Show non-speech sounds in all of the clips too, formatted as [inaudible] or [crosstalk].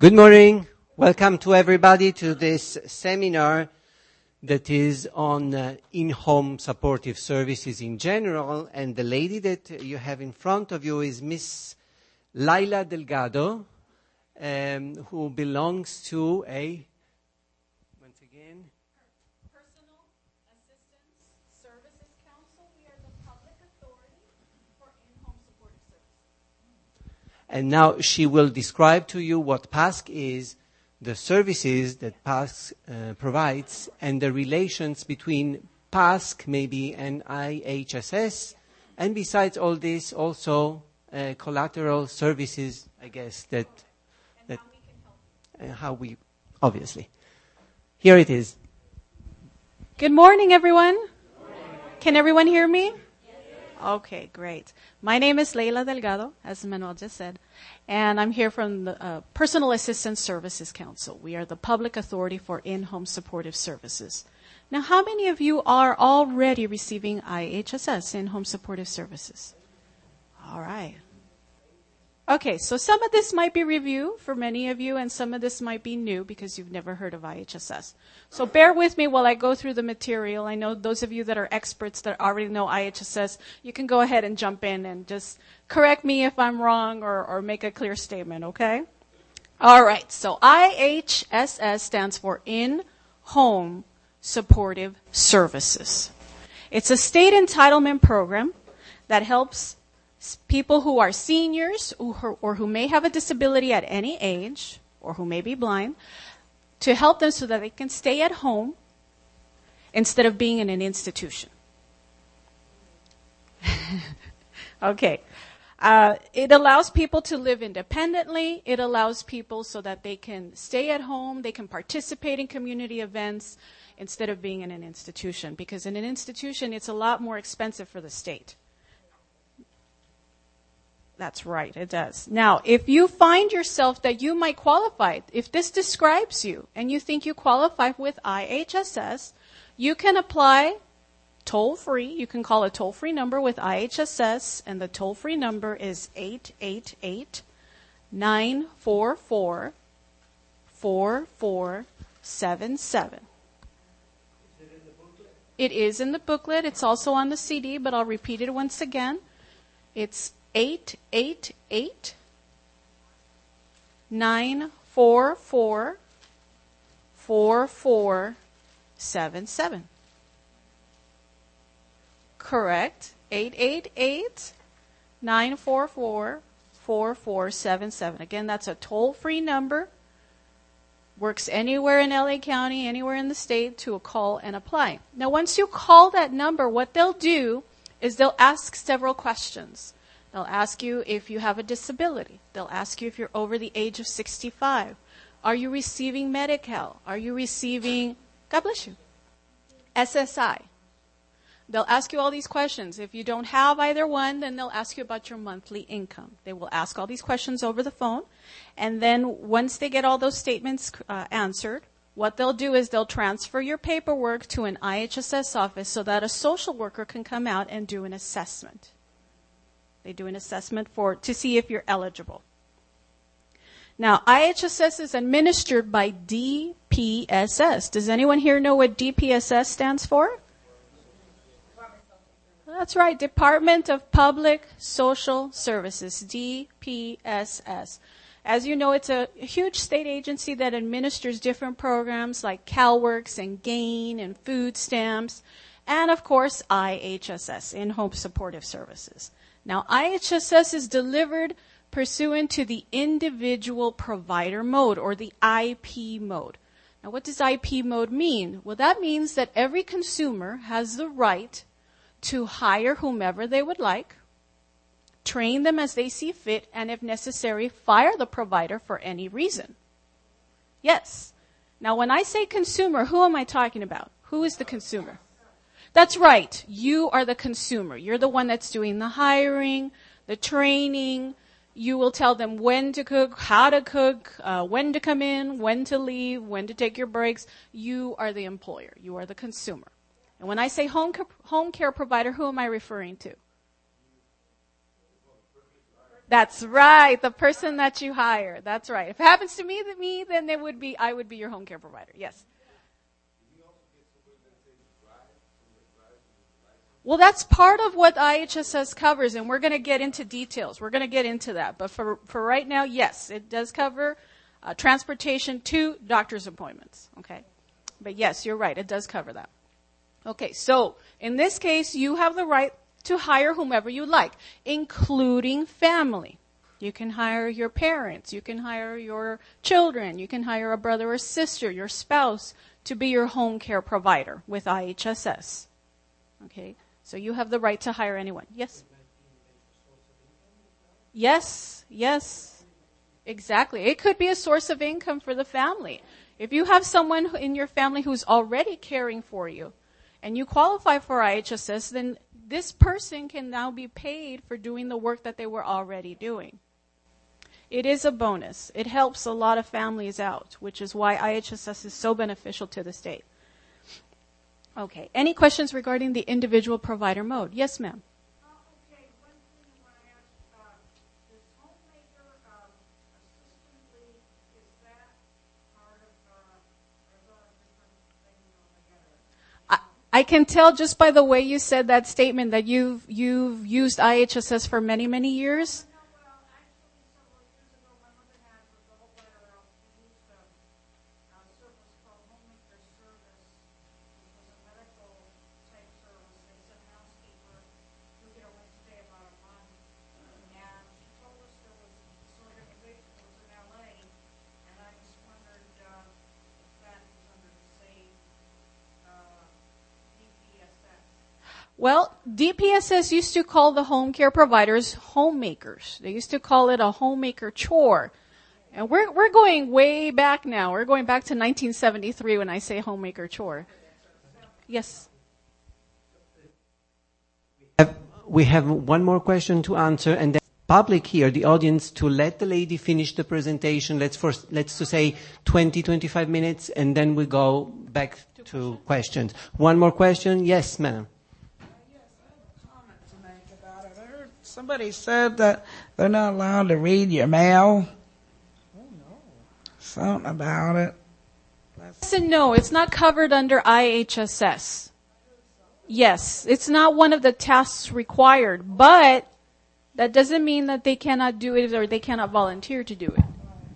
Good morning. Welcome to everybody to this seminar that is on uh, in-home supportive services in general. And the lady that you have in front of you is Miss Laila Delgado, um, who belongs to a And now she will describe to you what PASC is, the services that PASC uh, provides, and the relations between PASC maybe and IHSS, and besides all this, also uh, collateral services, I guess, that, and that how we, uh, how we, obviously. Here it is. Good morning, everyone. Can everyone hear me? Okay, great. My name is Leila Delgado, as Manuel just said, and I'm here from the uh, Personal Assistance Services Council. We are the public authority for in-home supportive services. Now, how many of you are already receiving IHSS, in-home supportive services? All right. Okay, so some of this might be review for many of you, and some of this might be new because you've never heard of IHSS. So bear with me while I go through the material. I know those of you that are experts that already know IHSS, you can go ahead and jump in and just correct me if I'm wrong or, or make a clear statement, okay? All right, so IHSS stands for In Home Supportive Services. It's a state entitlement program that helps people who are seniors or who may have a disability at any age or who may be blind to help them so that they can stay at home instead of being in an institution. [laughs] okay. Uh, it allows people to live independently. It allows people so that they can stay at home, they can participate in community events instead of being in an institution. Because in an institution, it's a lot more expensive for the state. That's right, it does. Now, if you find yourself that you might qualify, if this describes you and you think you qualify with IHSS, you can apply toll free. You can call a toll free number with IHSS, and the toll free number is 888 944 4477. It is in the booklet. It's also on the CD, but I'll repeat it once again. It's eight eight eight nine four four four four seven seven. Correct. Eight eight eight nine four four four four seven seven. Again, that's a toll free number. Works anywhere in LA County, anywhere in the state to call and apply. Now, once you call that number, what they'll do is they'll ask several questions. They'll ask you if you have a disability. They'll ask you if you're over the age of 65. Are you receiving Medi-Cal? Are you receiving, God bless you, SSI? They'll ask you all these questions. If you don't have either one, then they'll ask you about your monthly income. They will ask all these questions over the phone. And then once they get all those statements uh, answered, what they'll do is they'll transfer your paperwork to an IHSS office so that a social worker can come out and do an assessment. They do an assessment for to see if you're eligible. Now, IHSS is administered by DPSS. Does anyone here know what DPSS stands for? That's right, Department of Public Social Services, DPSS. As you know, it's a huge state agency that administers different programs like CalWORKs and GAIN and food stamps, and of course, IHSS, In-Home Supportive Services. Now, IHSS is delivered pursuant to the individual provider mode or the IP mode. Now, what does IP mode mean? Well, that means that every consumer has the right to hire whomever they would like, train them as they see fit, and if necessary, fire the provider for any reason. Yes. Now, when I say consumer, who am I talking about? Who is the consumer? That's right. You are the consumer. You're the one that's doing the hiring, the training. You will tell them when to cook, how to cook, uh, when to come in, when to leave, when to take your breaks. You are the employer. You are the consumer. And when I say home, home care provider, who am I referring to? That's right. The person that you hire. That's right. If it happens to me, me, then would be, I would be your home care provider. Yes. Well, that's part of what IHSS covers, and we're going to get into details. We're going to get into that. But for, for right now, yes, it does cover uh, transportation to doctor's appointments. Okay? But yes, you're right. It does cover that. Okay, so in this case, you have the right to hire whomever you like, including family. You can hire your parents, you can hire your children, you can hire a brother or sister, your spouse to be your home care provider with IHSS. Okay? So you have the right to hire anyone. Yes? Yes, yes. Exactly. It could be a source of income for the family. If you have someone in your family who's already caring for you and you qualify for IHSS, then this person can now be paid for doing the work that they were already doing. It is a bonus. It helps a lot of families out, which is why IHSS is so beneficial to the state. Okay. Any questions regarding the individual provider mode? Yes, ma'am. Uh, I can tell just by the way you said that statement that you've you've used IHSS for many many years. Well, DPSS used to call the home care providers homemakers. They used to call it a homemaker chore. And we're, we're going way back now. We're going back to 1973 when I say homemaker chore. Yes. We have one more question to answer and then public here, the audience, to let the lady finish the presentation. Let's first, let's to say 20, 25 minutes and then we go back to questions. One more question? Yes, ma'am. Somebody said that they're not allowed to read your mail. Oh no. Something about it. And no, it's not covered under IHSS. Yes, it's not one of the tasks required, but that doesn't mean that they cannot do it or they cannot volunteer to do it.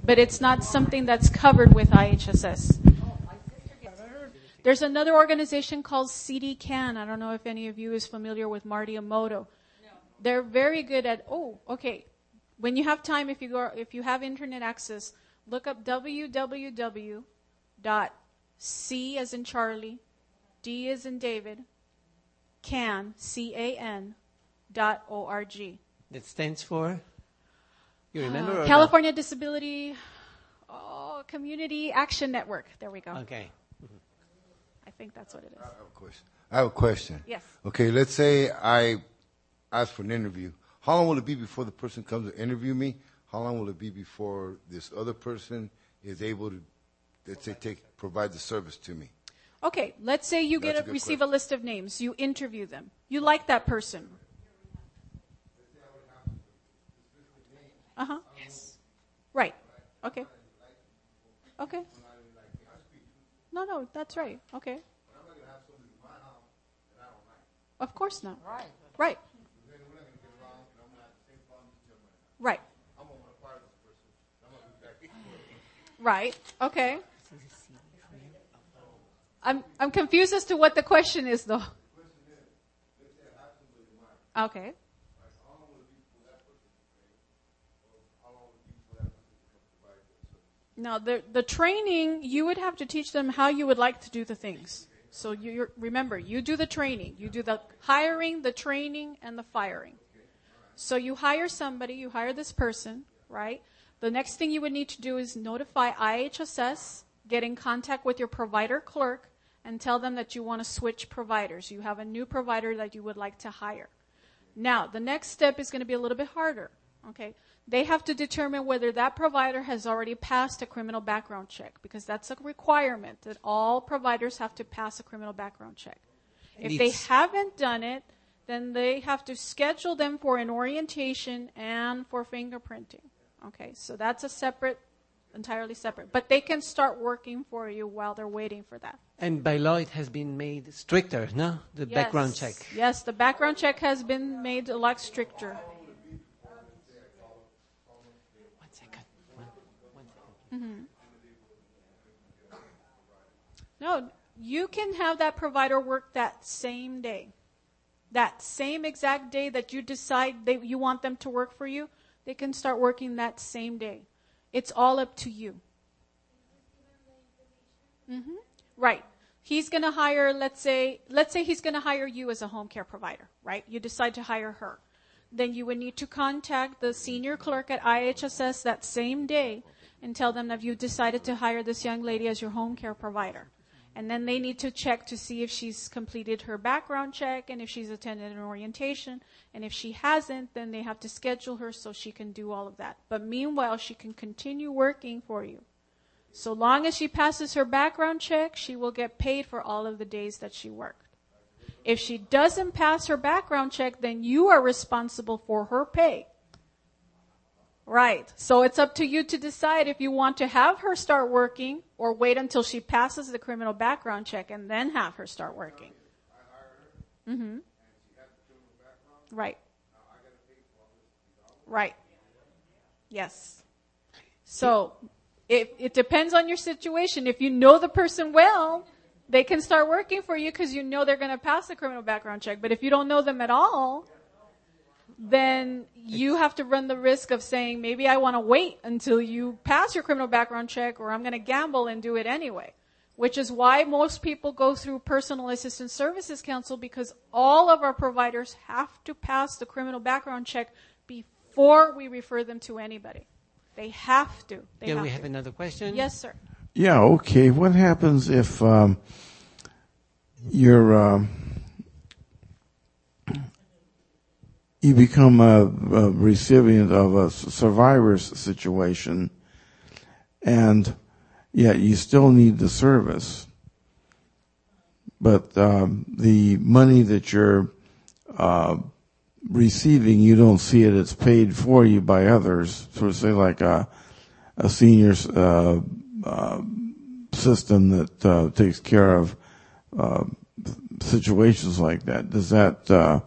But it's not something that's covered with IHSS. There's another organization called CDCAN. I don't know if any of you is familiar with Marty Omoto they're very good at, oh, okay. When you have time, if you go, if you have internet access, look up www.c as in Charlie, D as in David, can, C-A-N, dot O-R-G. That stands for? You remember? Uh, California no? Disability oh, Community Action Network. There we go. Okay. Mm-hmm. I think that's what it is. I have a question. I have a question. Yes. Okay, let's say I ask for an interview, how long will it be before the person comes to interview me? How long will it be before this other person is able to, let's say, take provide the service to me? Okay, let's say you That's get a, a receive question. a list of names. You interview them. You like that person. Uh huh. Yes. Right. Okay. Okay. No, no, that's right. Okay. Of course not. Right. Right. Right. Right. Okay. I'm I'm confused as to what the question is though. Okay. Now the the training you would have to teach them how you would like to do the things. So you remember you do the training, you do the hiring, the training, and the firing. So you hire somebody, you hire this person, right? The next thing you would need to do is notify IHSS, get in contact with your provider clerk, and tell them that you want to switch providers. You have a new provider that you would like to hire. Now, the next step is going to be a little bit harder. Okay? They have to determine whether that provider has already passed a criminal background check because that's a requirement that all providers have to pass a criminal background check. If they haven't done it, then they have to schedule them for an orientation and for fingerprinting. Okay, so that's a separate, entirely separate. But they can start working for you while they're waiting for that. And by law, it has been made stricter, no? The background check. Yes, the background check has been made a lot stricter. One second. One, one second. Mm-hmm. No, you can have that provider work that same day. That same exact day that you decide they, you want them to work for you, they can start working that same day. It's all up to you. hmm Right. He's going to hire, let's say, let's say he's going to hire you as a home care provider, right? You decide to hire her. Then you would need to contact the senior clerk at IHSS that same day and tell them that you decided to hire this young lady as your home care provider. And then they need to check to see if she's completed her background check and if she's attended an orientation. And if she hasn't, then they have to schedule her so she can do all of that. But meanwhile, she can continue working for you. So long as she passes her background check, she will get paid for all of the days that she worked. If she doesn't pass her background check, then you are responsible for her pay. Right. So it's up to you to decide if you want to have her start working or wait until she passes the criminal background check and then have her start working. hmm Right. Right. Yes. So it, it depends on your situation. If you know the person well, they can start working for you because you know they're going to pass the criminal background check. But if you don't know them at all, then you have to run the risk of saying, maybe I want to wait until you pass your criminal background check or I'm going to gamble and do it anyway. Which is why most people go through personal assistance services council because all of our providers have to pass the criminal background check before we refer them to anybody. They have to. They Yeah, have we to. have another question. Yes, sir. Yeah, okay. What happens if um, you're um, you become a, a recipient of a survivor's situation, and yet you still need the service, but um, the money that you're uh, receiving, you don't see it; it's paid for you by others. So, say like a a senior's uh, system that uh, takes care of uh, situations like that. Does that uh,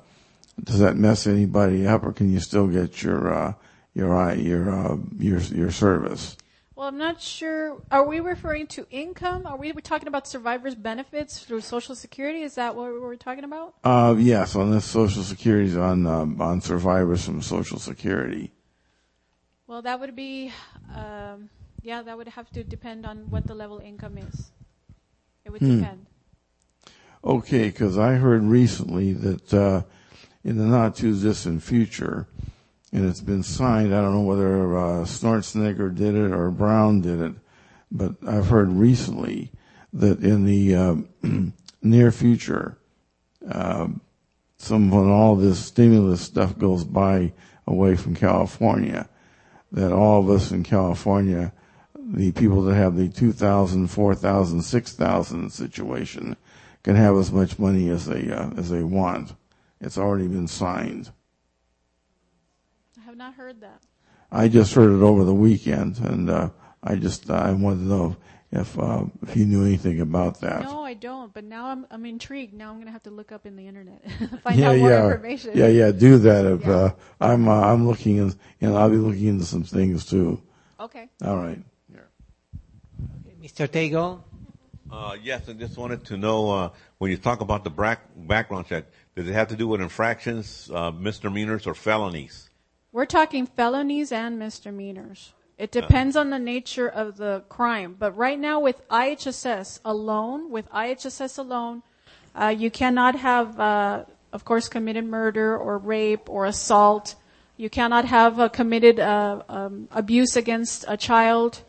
does that mess anybody up, or can you still get your uh, your uh, your uh, your your service? Well, I'm not sure. Are we referring to income? Are we, we talking about survivors' benefits through Social Security? Is that what we're talking about? Uh, yes, on the Social Security on um, on survivors from Social Security. Well, that would be, um, yeah, that would have to depend on what the level income is. It would depend. Okay, because I heard recently that uh, in the not too distant future, and it's been signed. I don't know whether uh, Schwarzenegger did it or Brown did it, but I've heard recently that in the um, [clears throat] near future, um, some when all this stimulus stuff goes by away from California, that all of us in California, the people that have the 2,000, 4,000, 6,000 situation, can have as much money as they uh, as they want. It's already been signed. I have not heard that. I just heard it over the weekend, and uh, I just I wanted to know if uh, if you knew anything about that. No, I don't. But now I'm I'm intrigued. Now I'm going to have to look up in the internet, [laughs] find yeah, out more yeah, information. yeah, yeah. Do that. If Yeah. uh, I'm uh, I'm looking, in, and I'll be looking into some things too. Okay. All right. Mr. Tego. Uh, yes, I just wanted to know, uh, when you talk about the back, background check, does it have to do with infractions, uh, misdemeanors or felonies? We're talking felonies and misdemeanors. It depends on the nature of the crime. But right now with IHSS alone, with IHSS alone, uh, you cannot have, uh, of course, committed murder or rape or assault. You cannot have uh, committed uh, um, abuse against a child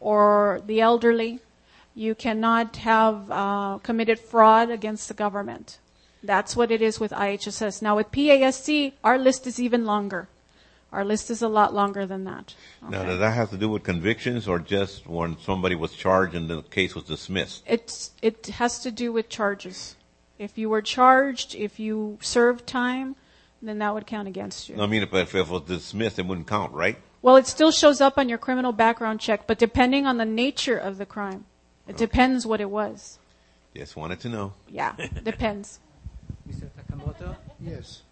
or the elderly. You cannot have uh, committed fraud against the government. That's what it is with IHSS. Now with PASC, our list is even longer. Our list is a lot longer than that. Now, does that have to do with convictions or just when somebody was charged and the case was dismissed? It's, it has to do with charges. If you were charged, if you served time, then that would count against you. I mean, if, if it was dismissed, it wouldn't count, right? Well, it still shows up on your criminal background check, but depending on the nature of the crime, it depends what it was. Just wanted to know. Yeah, [laughs] depends. Mr. Takamoto? Yes.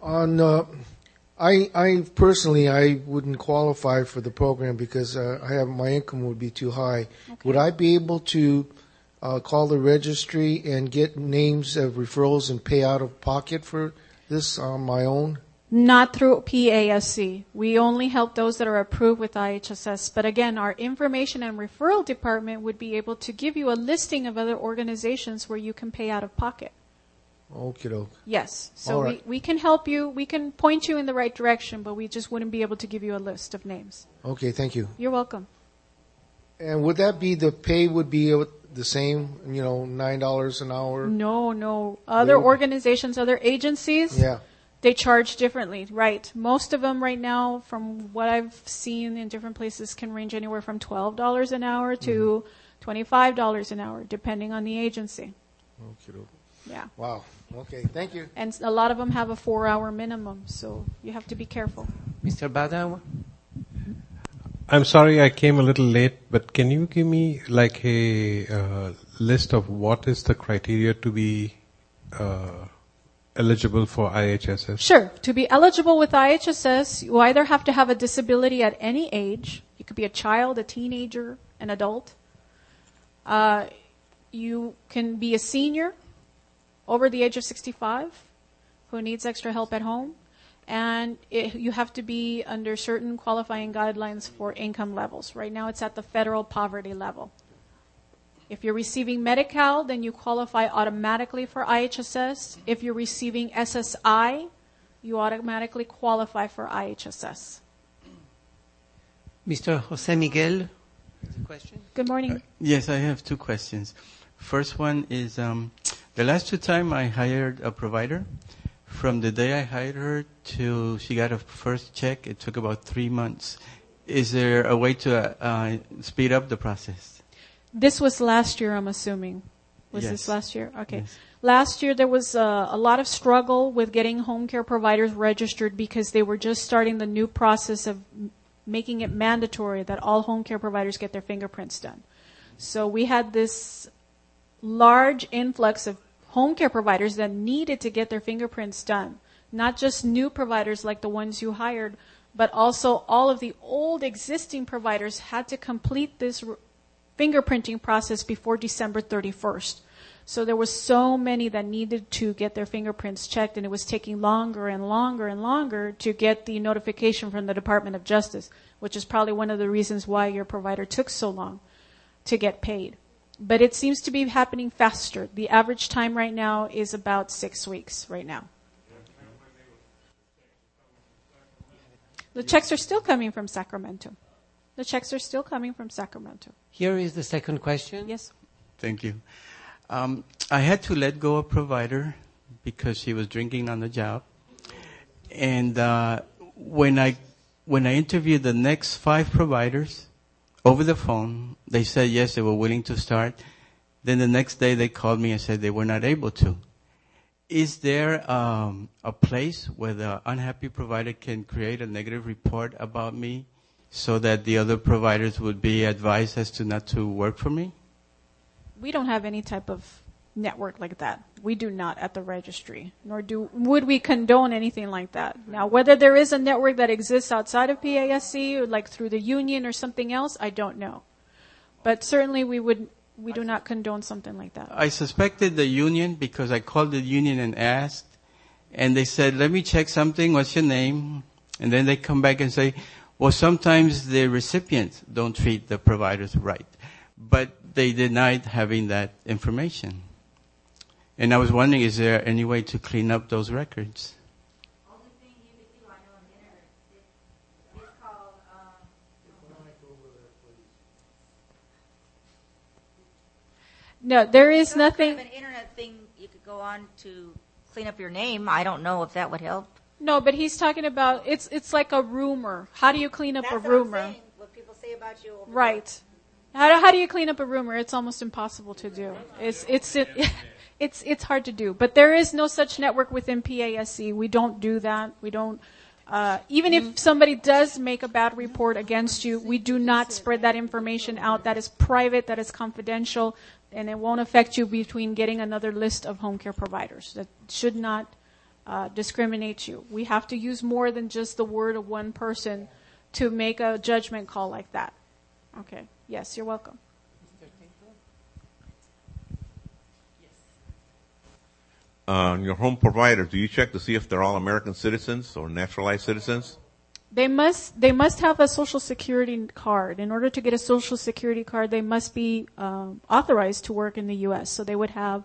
On, uh, I, I personally, I wouldn't qualify for the program because uh, I have my income would be too high. Would I be able to uh, call the registry and get names of referrals and pay out of pocket for this on my own? Not through PASC. We only help those that are approved with IHSS. But again, our information and referral department would be able to give you a listing of other organizations where you can pay out of pocket. Okay, doke. Yes. So All right. we, we can help you. We can point you in the right direction, but we just wouldn't be able to give you a list of names. Okay, thank you. You're welcome. And would that be the pay would be the same? You know, nine dollars an hour. No, no. Other organizations, other agencies, Yeah. They charge differently, right? Most of them right now, from what I've seen in different places, can range anywhere from $12 an hour to $25 an hour, depending on the agency. Okay. Yeah. Wow. Okay, thank you. And a lot of them have a four hour minimum, so you have to be careful. Mr. Badawa? I'm sorry I came a little late, but can you give me like a uh, list of what is the criteria to be uh, eligible for IHSS? Sure. To be eligible with IHSS, you either have to have a disability at any age. You could be a child, a teenager, an adult. Uh, you can be a senior over the age of 65 who needs extra help at home. And it, you have to be under certain qualifying guidelines for income levels. Right now it's at the federal poverty level. If you're receiving Medi-Cal, then you qualify automatically for IHSS. If you're receiving SSI, you automatically qualify for IHSS. Mr. Jose Miguel? Question? Good morning. Yes, I have two questions. First one is um, the last two time I hired a provider. From the day I hired her till she got her first check, it took about three months. Is there a way to uh, speed up the process? This was last year, I'm assuming. Was this last year? Okay. Yes. Last year there was uh, a lot of struggle with getting home care providers registered because they were just starting the new process of m- making it mandatory that all home care providers get their fingerprints done. So we had this large influx of home care providers that needed to get their fingerprints done. Not just new providers like the ones you hired, but also all of the old existing providers had to complete this r- fingerprinting process before December 31st. So there was so many that needed to get their fingerprints checked and it was taking longer and longer and longer to get the notification from the Department of Justice, which is probably one of the reasons why your provider took so long to get paid. But it seems to be happening faster. The average time right now is about six weeks right now. The checks are still coming from Sacramento. The checks are still coming from Sacramento. Here is the second question. Yes. Thank you. Um, I had to let go a provider because she was drinking on the job, and uh, when I when I interviewed the next five providers over the phone, they said yes, they were willing to start. Then the next day they called me and said they were not able to. Is there um, a place where the unhappy provider can create a negative report about me so that the other providers would be advised as to not to work for me? We don't have any type of network like that. We do not at the registry, nor do would we condone anything like that. Now, whether there is a network that exists outside of PASC, or like through the union or something else, I don't know. But certainly, we would we do not condone something like that. I suspected the union because I called the union and asked, and they said, "Let me check something. What's your name?" And then they come back and say, "Well, sometimes the recipients don't treat the providers right," but they denied having that information. And I was wondering, is there any way to clean up those records? Only thing you could do, I know on the internet, it, it's called, um, No, there is some kind nothing. of an internet thing you could go on to clean up your name. I don't know if that would help. No, but he's talking about it's it's like a rumor. How do you clean up That's a what I'm rumor? saying, What people say about you over Right. How, do- how do you clean up a rumor? It's almost impossible to do. It's, it's, it, [laughs] it's, it's hard to do. But there is no such network within PASC. We don't do that. We don't, uh, even if somebody does make a bad report against you, we do not spread that information out. That is private, that is confidential, and it won't affect you between getting another list of home care providers. That should not uh, discriminate you. We have to use more than just the word of one person to make a judgment call like that. Okay. Yes, you're welcome. Uh, your home providers, do you check to see if they're all American citizens or naturalized citizens? They must they must have a social security card. In order to get a social security card, they must be um, authorized to work in the U.S. So they would have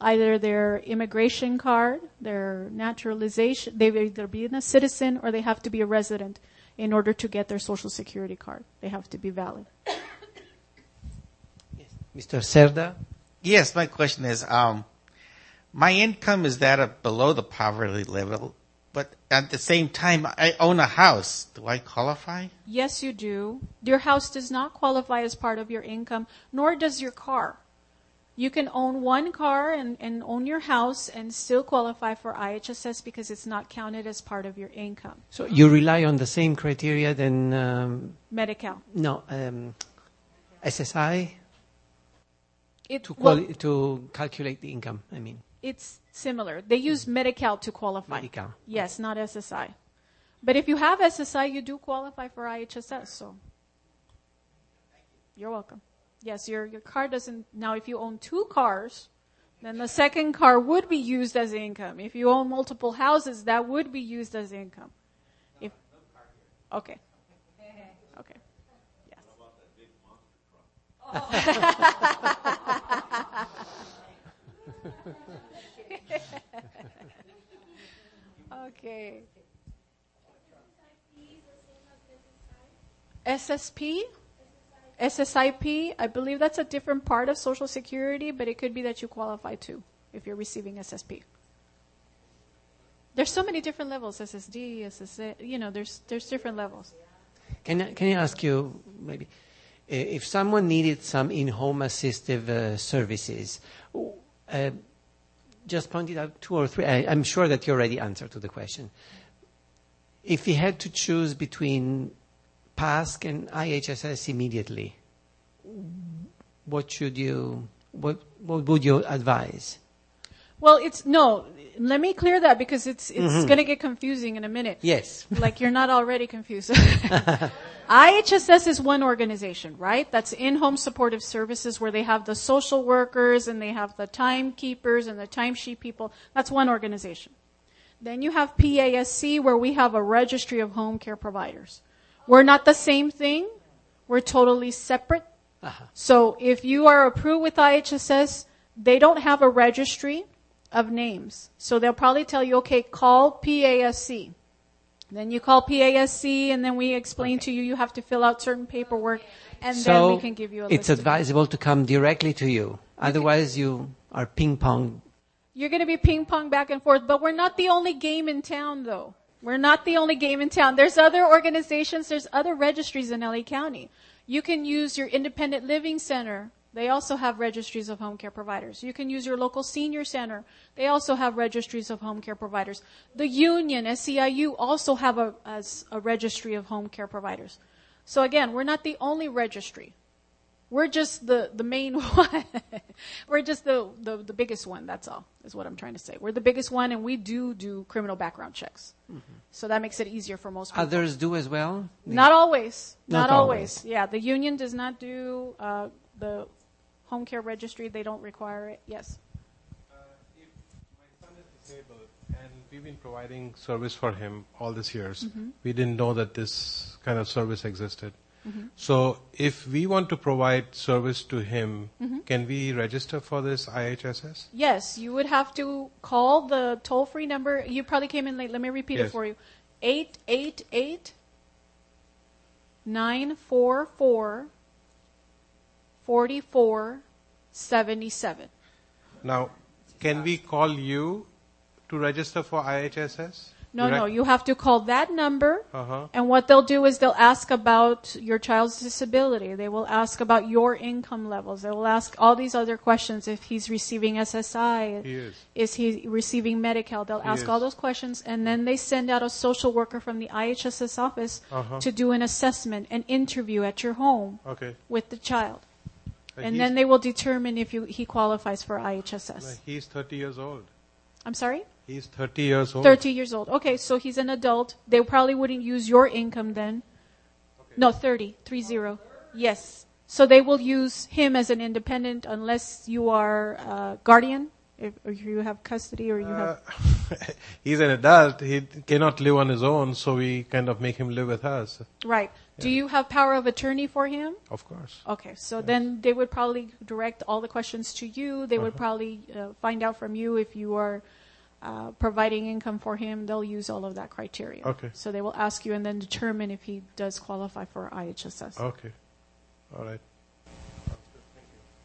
either their immigration card, their naturalization. They would either be a citizen or they have to be a resident in order to get their social security card. They have to be valid. Yes. Mr. Cerda? Yes, my question is, um, my income is that of below the poverty level, but at the same time, I own a house. Do I qualify? Yes, you do. Your house does not qualify as part of your income, nor does your car. You can own one car and, and own your house and still qualify for IHSS because it's not counted as part of your income. So you rely on the same criteria than, um, Medi-Cal. no, um, SSI It, to, well, to calculate the income, I mean. it's similar. They use Medi-Cal to qualify. Medi-Cal. Yes, not SSI. But if you have SSI, you do qualify for IHSS, so. You're welcome. Yes, your, your car doesn't, now if you own two cars, then the second car would be used as income. If you own multiple houses, that would be used as income. If, okay. Okay. Yes. Oh. [laughs] okay. SSP? SSIP, I believe that's a different part of Social Security, but it could be that you qualify too if you're receiving SSP. There's so many different levels, SSD, SSA, you know, there's, there's different levels. Can I, can I ask you maybe if someone needed some in-home assistive uh, services? Uh, just pointed out two or three. I, I'm sure that you already answered to the question. If he had to choose between PASC and IHSS immediately, what should you? What what would you advise? Well, it's, no, let me clear that because it's, it's mm-hmm. going to get confusing in a minute. Yes. [laughs] like you're not already confused. [laughs] IHSS is one organization, right? That's in-home supportive services where they have the social workers and they have the timekeepers and the timesheet people. That's one organization. Then you have PASC where we have a registry of home care providers. We're not the same thing. We're totally separate. Uh-huh. So if you are approved with IHSS, they don't have a registry of names. So they'll probably tell you, okay, call PASC. Then you call PASC and then we explain to you you have to fill out certain paperwork and then we can give you a it's advisable to come directly to you. Otherwise, you are ping pong. You're going to be ping pong back and forth, but we're not the only game in town though. We're not the only game in town. There's other organizations, there's other registries in LA County. You can use your independent living center. They also have registries of home care providers. You can use your local senior center. They also have registries of home care providers. The union, SEIU, also have a, as a registry of home care providers. So again, we're not the only registry. We're just the, the main [laughs] one. We're just the, the, the biggest one, that's all, is what I'm trying to say. We're the biggest one and we do do criminal background checks. Mm-hmm. So that makes it easier for most people. Others do as well. Not always. Not Not, always. always. Yeah, the union does not do uh, the home care registry. They don't require it. Yes. Uh, if my son is disabled and we've been providing service for him all these years, mm-hmm. we didn't know that this kind of service existed. Mm-hmm. So if we want to provide service to him, mm-hmm. can we register for this IHSS? Yes, you would have to call the toll free number. You probably came in late. Let me repeat it for you 888 944 4477. Now, can we call you to register for IHSS? No, no, you have to call that number. Uh-huh. And what they'll do is they'll ask about your child's disability. They will ask about your income levels. They will ask all these other questions. If he's receiving SSI, He is. is he receiving Medi-Cal? They'll He ask is. all those questions, and then they send out a social worker from the IHSS office Uh-huh. to do an assessment, an interview at your home Okay. with the child, Uh, and then they will determine if you, he qualifies for IHSS. He's 30 years old. I'm sorry. He's 30 years old. 30 years old. Okay, so he's an adult. They probably wouldn't use your income then. No, 30, 30. Yes. So they will use him as an independent unless you are uh, guardian, if, or you have custody, or you have. Uh, [laughs] he's an adult. He cannot live on his own, so we kind of make him live with us. Right. Do you have power of attorney for him? Of course. Okay, so then they would probably direct all the questions to you. They would Uh-huh. probably uh, find out from you if you are uh, providing income for him. They'll use all of that criteria. Okay. So they will ask you and then determine if he does qualify for IHSS. Okay. All right.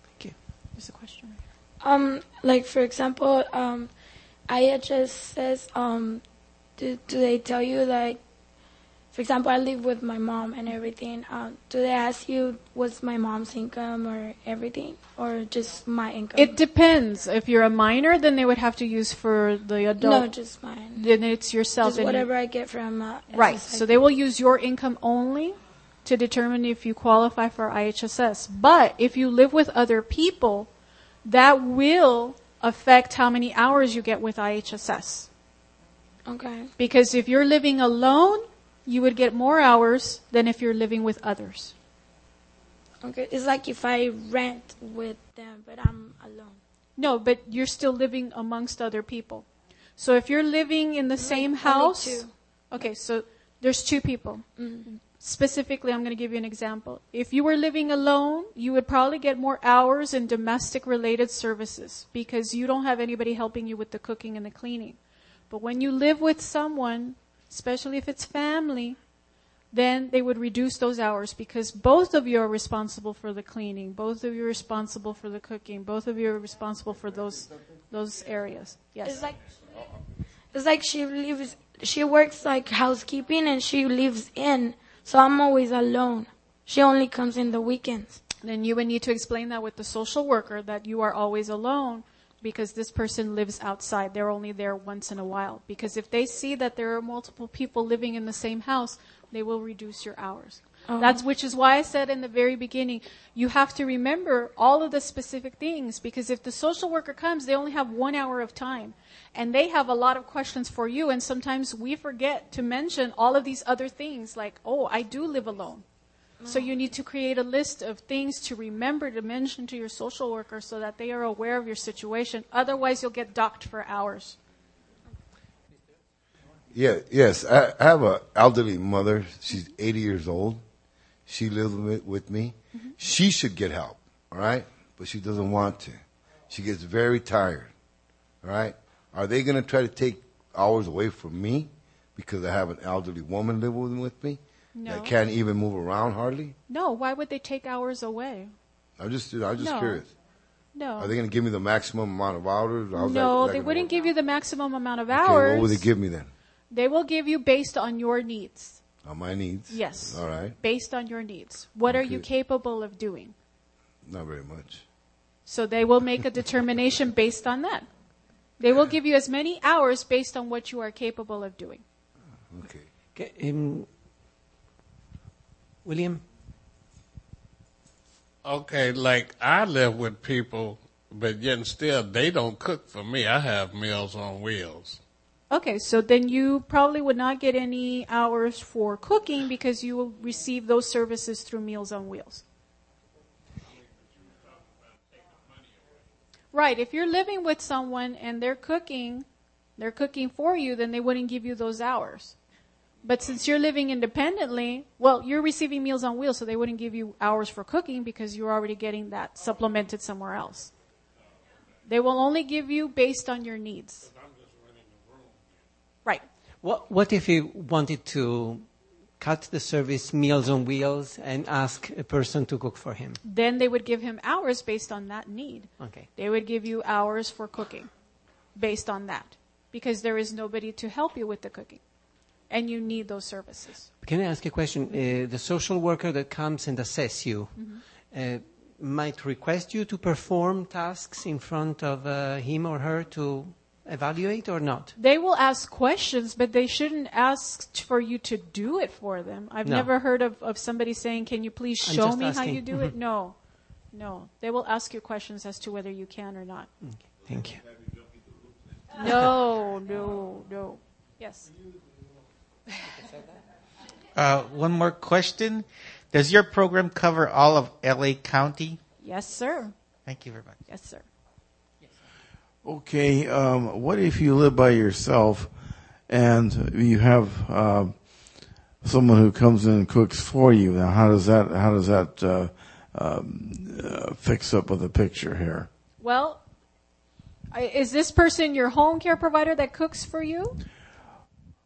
Thank you. There's a question. Um, like for example, um, IHSS, um, do, do they tell you like, for example, I live with my mom and everything. Um, do they ask you what's my mom's income or everything, or just my income? It depends. If you're a minor, then they would have to use for the adult. no, just mine. Then it's yourself. Just whatever I get from uh, Right. So they will use your income only to determine if you qualify for IHSS. But if you live with other people, that will affect how many hours you get with IHSS. Okay. Because if you're living alone, you would get more hours than if you're living with others. Okay. It's like if I rent with them, but I'm alone. No, but you're still living amongst other people. So if you're living in the same only house, two. okay, so there's two people. Mm. Specifically, I'm going to give you an example. If you were living alone, you would probably get more hours in domestic related services because you don't have anybody helping you with the cooking and the cleaning. But when you live with someone, especially if it's family, then they would reduce those hours because both of you are responsible for the cleaning, both of you are responsible for the cooking, both of you are responsible for those those areas. Yes. It's like it's like she lives. She works like housekeeping and she lives in. So I'm always alone. She only comes in the weekends. then you would need to explain that with the social worker that you are always alone because this person lives outside. They're only there once in a while. Because if they see that there are multiple people living in the same house, they will reduce your hours. Oh. That's which is why I said in the very beginning, you have to remember all of the specific things because if the social worker comes, they only have one hour of time and they have a lot of questions for you and sometimes we forget to mention all of these other things like, oh, I do live alone. So you need to create a list of things to remember to mention to your social worker so that they are aware of your situation. Otherwise, you'll get docked for hours. Yeah, yes. I, I have an elderly mother. She's 80 years old. She lives with, with me. Mm-hmm. She should get help, all right? But she doesn't want to. She gets very tired, all right? Are they going to try to take hours away from me because I have an elderly woman living with me No. that can't even move around hardly? No, why would they take hours away? I'm just, I'm just No. curious. No. Are they going to give me the maximum amount of hours? How's no, that they wouldn't work? give you the maximum amount of Okay, hours. what would they give me then? They will give you based on your needs. On my needs? Yes. All right. Based on your needs. What are you capable of doing? Not very much. So they will make a determination [laughs] based on that. They will give you as many hours based on what you are capable of doing. Okay. Okay, um, William? Okay, like I live with people, but yet still they don't cook for me. I have meals on wheels. Okay, so then you probably would not get any hours for cooking because you will receive those services through Meals on Wheels. Right, if you're living with someone and they're cooking, they're cooking for you, then they wouldn't give you those hours. But since you're living independently, well, you're receiving Meals on Wheels, so they wouldn't give you hours for cooking because you're already getting that supplemented somewhere else. They will only give you based on your needs. Right. What, what if you wanted to cut the service Meals on Wheels and ask a person to cook for him? Then they would give him hours based on that need. Okay. They would give you hours for cooking based on that. because there is nobody to help you with the cooking. And you need those services. Can I ask a question? Uh, the social worker that comes and assess you uh, might request you to perform tasks in front of uh, him or her to evaluate or not? They will ask questions, but they shouldn't ask for you to do it for them. I've No. never heard of, of somebody saying, Can you please show me how you do it? Mhm. No. No. They will ask you questions as to whether you can or not. Thank you. No, no, no. Yes. Uh, one more question. Does your program cover all of LA County? Yes, sir. Thank you very much. Yes, sir. Okay, um, what if you live by yourself and you have uh, someone who comes in and cooks for you? Now, how does that how does that uh, um, uh, fix up with the picture here? Well, is this person your home care provider that cooks for you?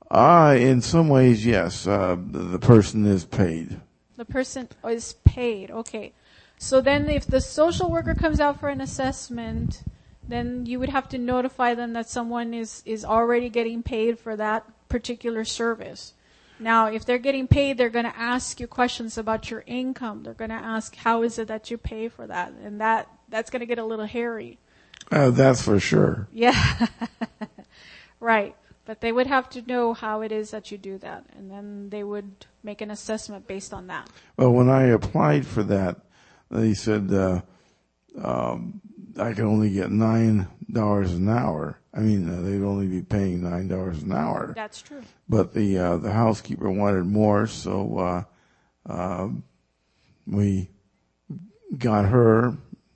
Ah, in some ways, yes. Uh, the, the person is paid. The person is paid. Okay. So then if the social worker comes out for an assessment, then you would have to notify them that someone is, is already getting paid for that particular service. Now, if they're getting paid, they're going to ask you questions about your income. They're going to ask, how is it that you pay for that? And that, that's going to get a little hairy. Uh, that's for sure. Yeah. [laughs] right. But they would have to know how it is that you do that. And then they would make an assessment based on that. Well, when I applied for that, they said uh, um, I could only get nine dollars an hour. I mean, uh, they'd only be paying nine dollars an hour. That's true. But the uh, the housekeeper wanted more, so uh, um we got her,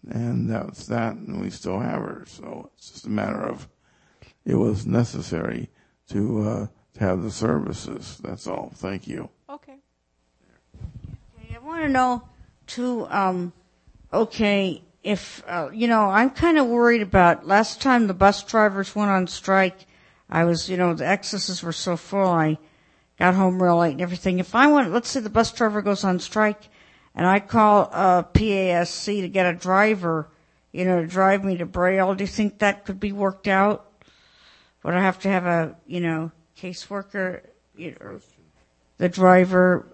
and that's that. And we still have her. So it's just a matter of it was necessary to uh, to have the services. That's all. Thank you. Okay. okay I want to know too. Um, okay, if uh, you know, I'm kind of worried about. Last time the bus drivers went on strike, I was, you know, the excesses were so full. I got home real late and everything. If I want, let's say the bus driver goes on strike, and I call uh, PASC to get a driver, you know, to drive me to Braille. Do you think that could be worked out? Would I have to have a, you know, caseworker, you know, the driver,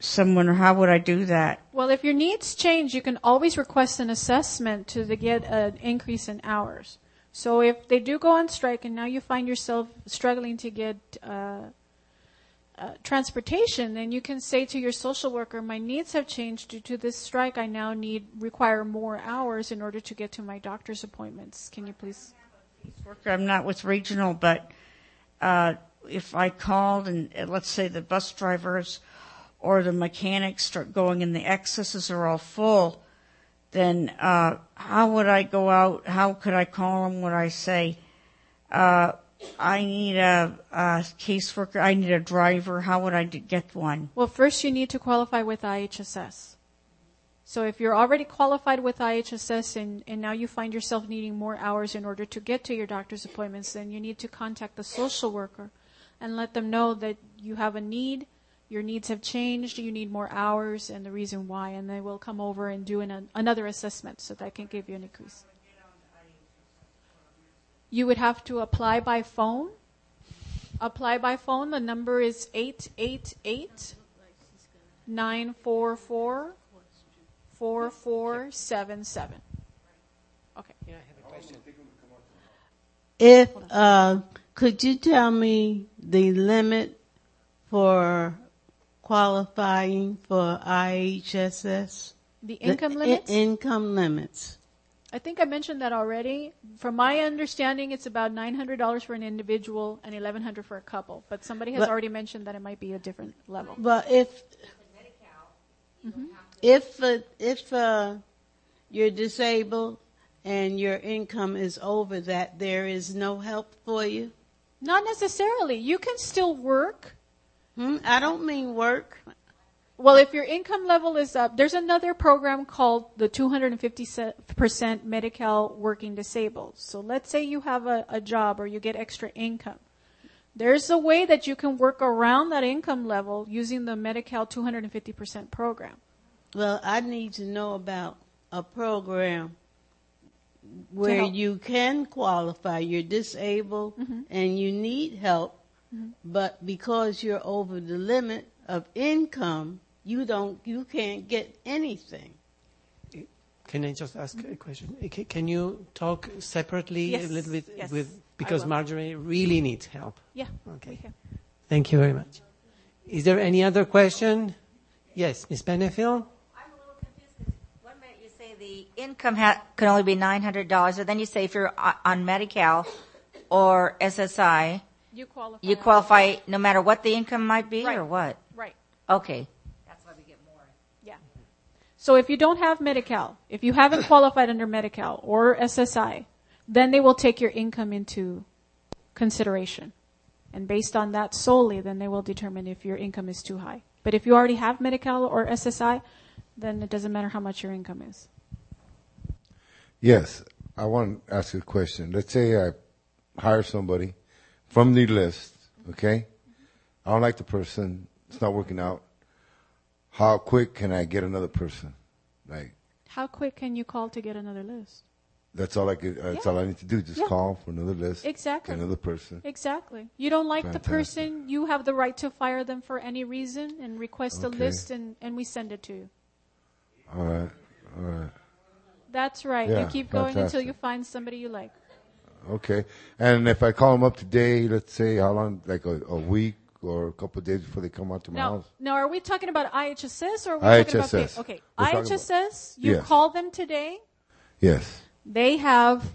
someone, or how would I do that? Well, if your needs change, you can always request an assessment to the, get an increase in hours. So if they do go on strike and now you find yourself struggling to get uh, uh, transportation, then you can say to your social worker, "My needs have changed due to this strike. I now need require more hours in order to get to my doctor's appointments. Can you please?" Worker. I'm not with regional, but uh, if I called and uh, let's say the bus drivers or the mechanics start going and the excesses are all full, then uh, how would I go out? How could I call them? Would I say, uh, I need a, a caseworker, I need a driver? How would I get one? Well, first you need to qualify with IHSS. So if you're already qualified with IHSS and, and now you find yourself needing more hours in order to get to your doctor's appointments, then you need to contact the social worker and let them know that you have a need, your needs have changed, you need more hours, and the reason why, and they will come over and do an, another assessment so that can give you an increase. You would have to apply by phone. Apply by phone. The number is 888 944 4477. Okay. Yeah, I have a question. If uh, could you tell me the limit for qualifying for IHSS? The income i- limits? income limits. I think I mentioned that already. From my understanding, it's about $900 for an individual and 1100 for a couple. But somebody has But- already mentioned that it might be a different level. But if Mhm. If uh, if uh, you're disabled and your income is over that, there is no help for you. Not necessarily. You can still work. Hmm? I don't mean work. Well, if your income level is up, there's another program called the 250% Medi-Cal Working Disabled. So let's say you have a, a job or you get extra income. There's a way that you can work around that income level using the Medi-Cal 250% program. Well, I need to know about a program where you can qualify. You're disabled Mhm. and you need help, Mhm. but because you're over the limit of income, you don't, you can't get anything. Can I just ask a question? Can you talk separately Yes, a little bit yes, with because. Marjorie really needs help. Yeah. Okay. Thank you very much. Is there any other question? Yes, Ms. Benefield. One minute you say the income ha- can only be nine hundred dollars, and then you say if you're uh, on Medi-Cal or SSI, You qualify. you qualify no matter what the income might be, or what? Right. Okay. That's why we get more. yeah. So if you don't have Medi-Cal, if you haven't qualified under Medi-Cal or SSI, then they will take your income into consideration. And based on that solely, then they will determine if your income is too high. But if you already have Medi-Cal or SSI, then it doesn't matter how much your income is. Yes, I want to ask you a question. Let's say I hire somebody from the list, okay? I don't like the person. It's not working out. How quick can I get another person? Like, How quick can you call to get another list? that's all I could, uh, that's all I need to do. Just Yeah. call for another list. Exactly. Another person. Exactly. You don't like the person, you have the right to fire them for any reason and request a list and, and we send it to you. All right. All right. That's right. Yeah, you keep going until you find somebody you like. Okay. And if I call them up today, let's say how long, like a, a week or a couple of days before they come out to my Now, house? now, are we talking about IHSS or are we talking about IHSS. Okay, We're talking about- IHSS. You Yes. call them today. Yes. They have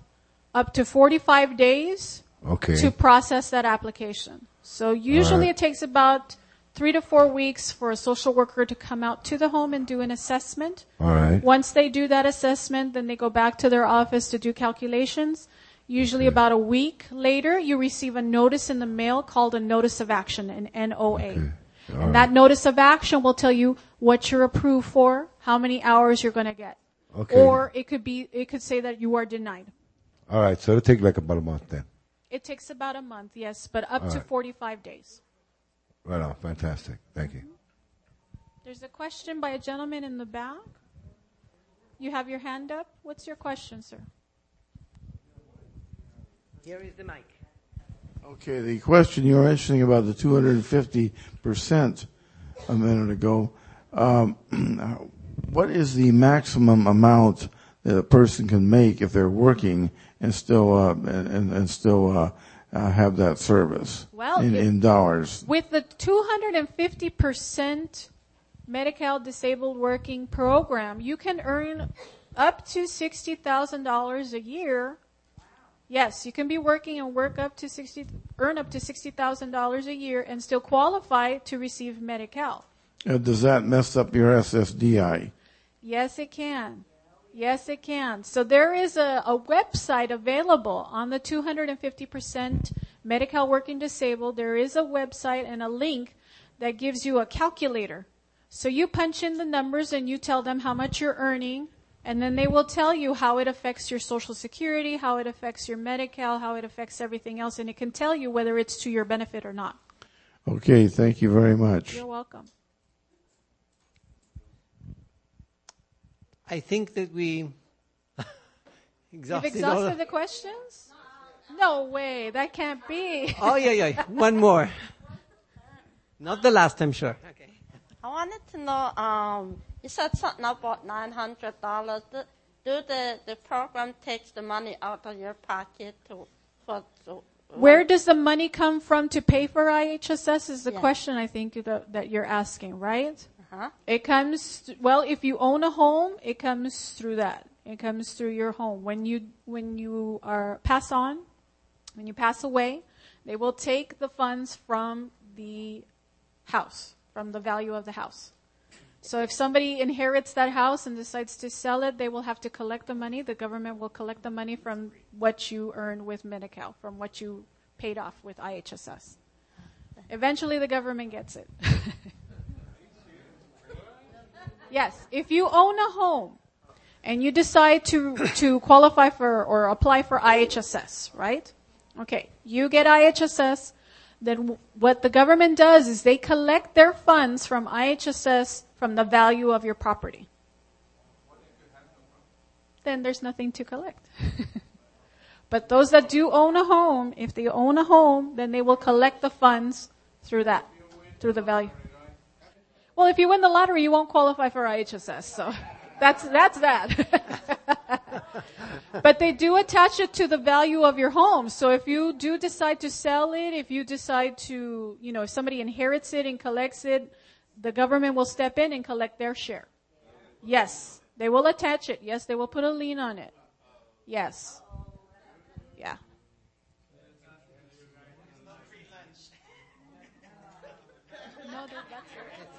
up to 45 days Okay. to process that application. So usually right. it takes about three to four weeks for a social worker to come out to the home and do an assessment. All right. Once they do that assessment, then they go back to their office to do calculations. Usually about a week later, you receive a notice in the mail called a notice of action, an NOA. All And that notice of action will tell you what you're approved for, how many hours you're going to get. Okay. Or it could be, it could say that you are denied. All right. So it'll take like about a month then. It takes about a month, yes, but up All to right. 45 days. Right on. Fantastic. Thank you. There's a question by a gentleman in the back. You have your hand up. What's your question, sir? Here is the mic. Okay, the question you were mentioning about the 250% a minute ago, um, [clears throat] what is the maximum amount that a person can make if they're working and still uh, and, and still uh, uh, have that service Well, in, in dollars? With the 250% Medi-Cal disabled working program, you can earn up to $60,000 a year. Yes, you can be working and work up to 60, earn up to $60,000 a year and still qualify to receive Medi-Cal. Uh, does that mess up your SSDI? Yes, it can. Yes, it can. So there is a, a website available on the 250% Medi-Cal working disabled. There is a website and a link that gives you a calculator. So you punch in the numbers and you tell them how much you're earning, and then they will tell you how it affects your Social Security, how it affects your Medi-Cal, how it affects everything else, and it can tell you whether it's to your benefit or not. Okay, thank you very much. You're welcome. I think that we [laughs] exhausted, You've all. exhausted the questions? No way, that can't be. [laughs] oh yeah, yeah. One more. Not the last, I'm sure. Okay. I wanted to know, um, you said something about nine hundred dollars. Do, do the the program takes the money out of your pocket to for to, Where does the money come from to pay for IHSS is the Yeah. question I think that, that you're asking, right? Uh-huh. It comes, well, if you own a home, it comes through that. It comes through your home. When you, when you are, pass on, when you pass away, they will take the funds from the house, from the value of the house. So if somebody inherits that house and decides to sell it, they will have to collect the money. The government will collect the money from what you earned with Medi-Cal, from what you paid off with IHSS. Eventually the government gets it. [laughs] yes, if you own a home and you decide to, to qualify for or apply for IHSS, right? Okay, you get IHSS, then what the government does is they collect their funds from IHSS from the value of your property. then there's nothing to collect. [laughs] but those that do own a home, if they own a home, then they will collect the funds through that, through the value. Well, if you win the lottery, you won't qualify for IHSS, so that's, that's that. [laughs] but they do attach it to the value of your home. So if you do decide to sell it, if you decide to, you know, if somebody inherits it and collects it, the government will step in and collect their share. Yes. They will attach it. Yes, they will put a lien on it. Yes. Yeah. No, that- that's,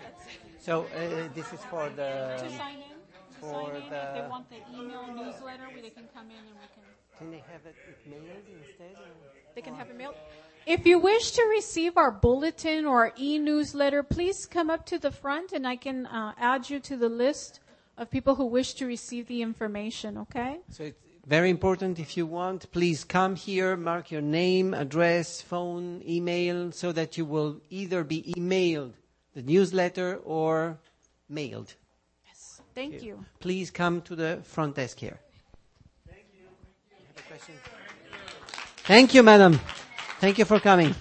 that's, So uh, this is for the to sign in. For sign in, if the- they want the email newsletter, we- they can come in and we can. Can they have it mailed instead? They can have it mailed. If you wish to receive our bulletin or our e-newsletter, please come up to the front and I can uh, add you to the list of people who wish to receive the information, okay? So it's very important if you want, please come here, mark your name, address, phone, email, so that you will either be emailed the newsletter or mailed. Yes. Thank you. Please come to the front desk here. Thank you. Thank you, madam. Thank you for coming.